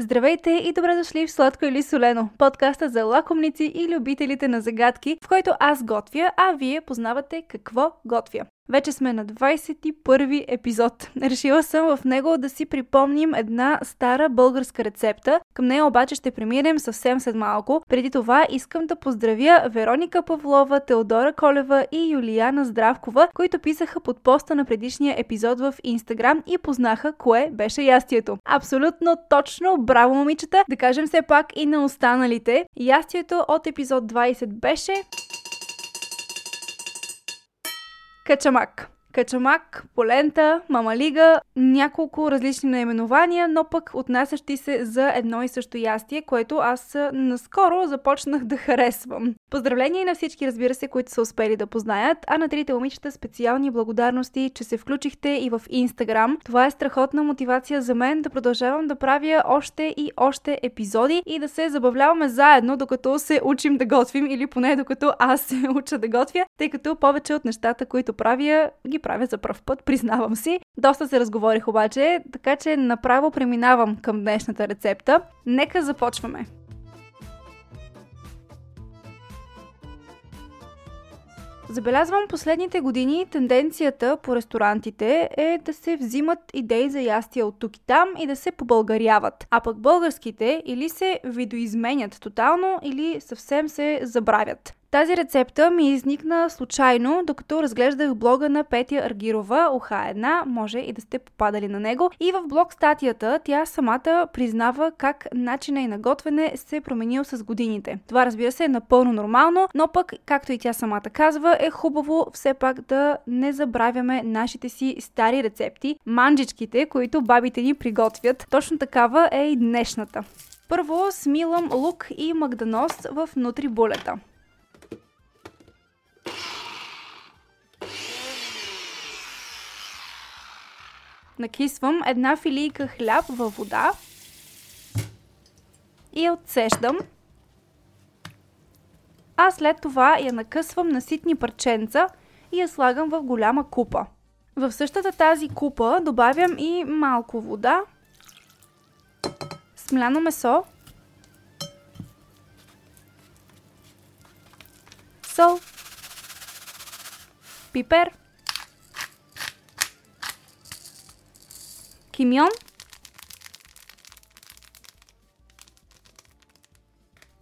Здравейте и добре дошли в Сладко или Солено, подкаста за лакомници и любителите на загадки, в който аз готвя, а вие познавате какво готвя. Вече сме на 21 епизод. Решила съм в него да си припомним една стара българска рецепта. Към нея обаче ще преминем съвсем след малко. Преди това искам да поздравя Вероника Павлова, Теодора Колева и Юлияна Здравкова, които писаха под поста на предишния епизод в Инстаграм и познаха кое беше ястието. Абсолютно точно, браво момичета! Да кажем все пак и на останалите. Ястието от епизод 20 беше Качамак. Качамак, полента, мамалига, няколко различни наименования, но пък отнасящи се за едно и също ястие, което аз наскоро започнах да харесвам. Поздравления на всички, разбира се, които са успели да познаят, а на трите момичета специални благодарности, че се включихте и в Инстаграм. Това е страхотна мотивация за мен да продължавам да правя още и още епизоди и да се забавляваме заедно, докато се учим да готвим или поне докато аз се уча да готвя, тъй като повече от нещата, които правя, ги правя за първ път, признавам си. Доста се разговорих обаче, така че направо преминавам към днешната рецепта. Нека започваме! Забелязвам последните години тенденцията по ресторантите е да се взимат идеи за ястия от тук и там и да се побългаряват. А пък българските или се видоизменят тотално, или съвсем се забравят. Тази рецепта ми изникна случайно, докато разглеждах блога на Петя Аргирова, Оха една, може и да сте попадали на него. И в блог статията тя самата признава как начина и на готвене се е променил с годините. Това разбира се е напълно нормално, но пък, както и тя самата казва, е хубаво все пак да не забравяме нашите си стари рецепти, манджичките, които бабите ни приготвят. Точно такава е и днешната. Първо смилам лук и магданос в нутрибулета. Накисвам една филийка хляб във вода и я отсеждам. А след това я накъсвам на ситни парченца и я слагам в голяма купа. В същата тази купа добавям и малко вода, смляно месо, сол, пипер, кимьон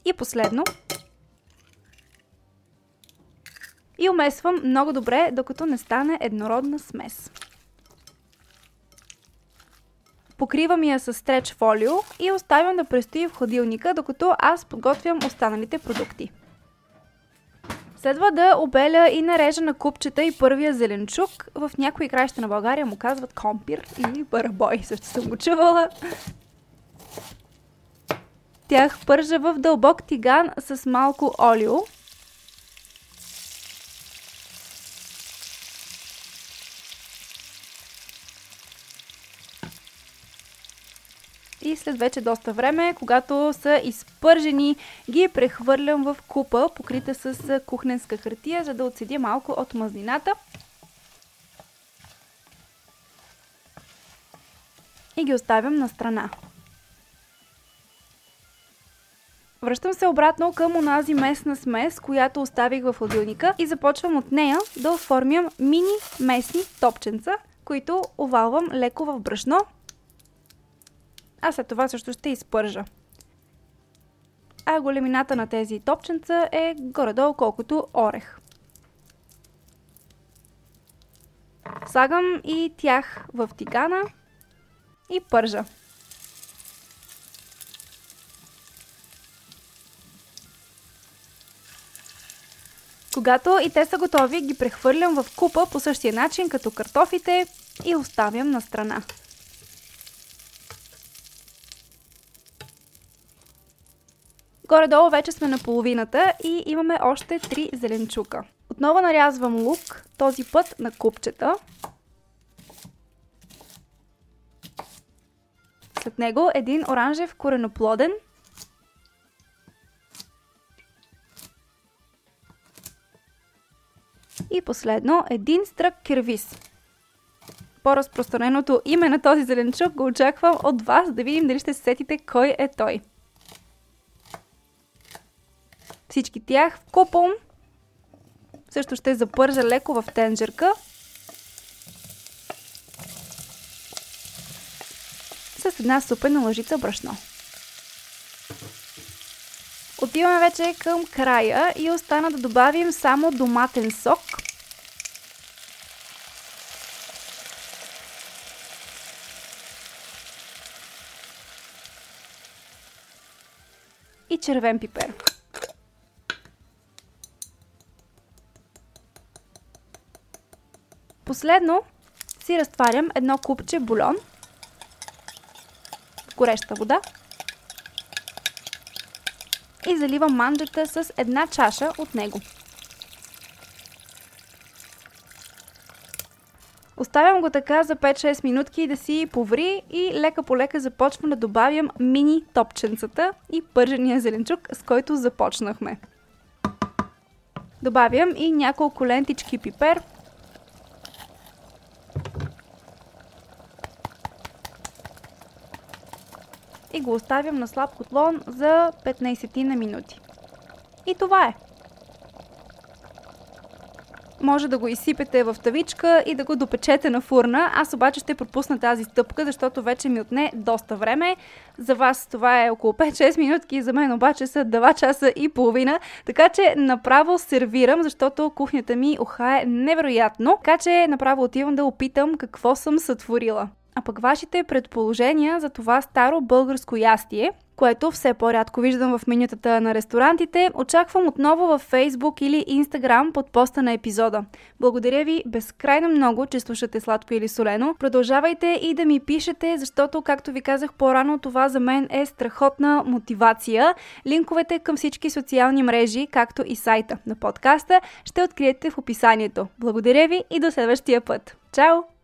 и последно и умесвам много добре, докато не стане еднородна смес. Покривам я с стреч фолио и оставям да престои в хладилника, докато аз подготвям останалите продукти. Следва да обеля и нарежа на купчета и първия зеленчук. В някои краища на България му казват компир или барабой. Също съм го чувала. Тях пържа в дълбок тиган с малко олио. И след вече доста време, когато са изпържени, ги прехвърлям в купа, покрита с кухненска хартия, за да отседя малко от мазнината. И ги оставям на страна. Връщам се обратно към онази местна смес, която оставих в хладилника и започвам от нея да оформям мини местни топченца, които овалвам леко в брашно а след това също ще изпържа. А големината на тези топченца е горе-долу колкото орех. Слагам и тях в тигана и пържа. Когато и те са готови, ги прехвърлям в купа по същия начин като картофите и оставям на страна. Горе-долу вече сме на половината и имаме още 3 зеленчука. Отново нарязвам лук, този път на купчета. След него един оранжев кореноплоден. И последно един стрък кирвис. по-разпространеното име на този зеленчук, го очаквам от вас да видим дали ще се сетите кой е той. Всички тях в купон също ще запържа леко в тенджерка. С една супена лъжица брашно. Отиваме вече към края и остана да добавим само доматен сок. И червен пипер. Последно си разтварям едно купче бульон в гореща вода и заливам манджата с една чаша от него. Оставям го така за 5-6 минутки да си поври и лека по лека започвам да добавям мини топченцата и пържения зеленчук, с който започнахме. Добавям и няколко лентички пипер, го оставям на слаб котлон за 15 на минути. И това е. Може да го изсипете в тавичка и да го допечете на фурна. Аз обаче ще пропусна тази стъпка, защото вече ми отне доста време. За вас това е около 5-6 минутки, за мен обаче са 2 часа и половина. Така че направо сервирам, защото кухнята ми оха невероятно. Така че направо отивам да опитам какво съм сътворила а пък вашите предположения за това старо българско ястие, което все по-рядко виждам в менютата на ресторантите, очаквам отново във Facebook или Instagram под поста на епизода. Благодаря ви безкрайно много, че слушате сладко или солено. Продължавайте и да ми пишете, защото, както ви казах по-рано, това за мен е страхотна мотивация. Линковете към всички социални мрежи, както и сайта на подкаста, ще откриете в описанието. Благодаря ви и до следващия път. Чао!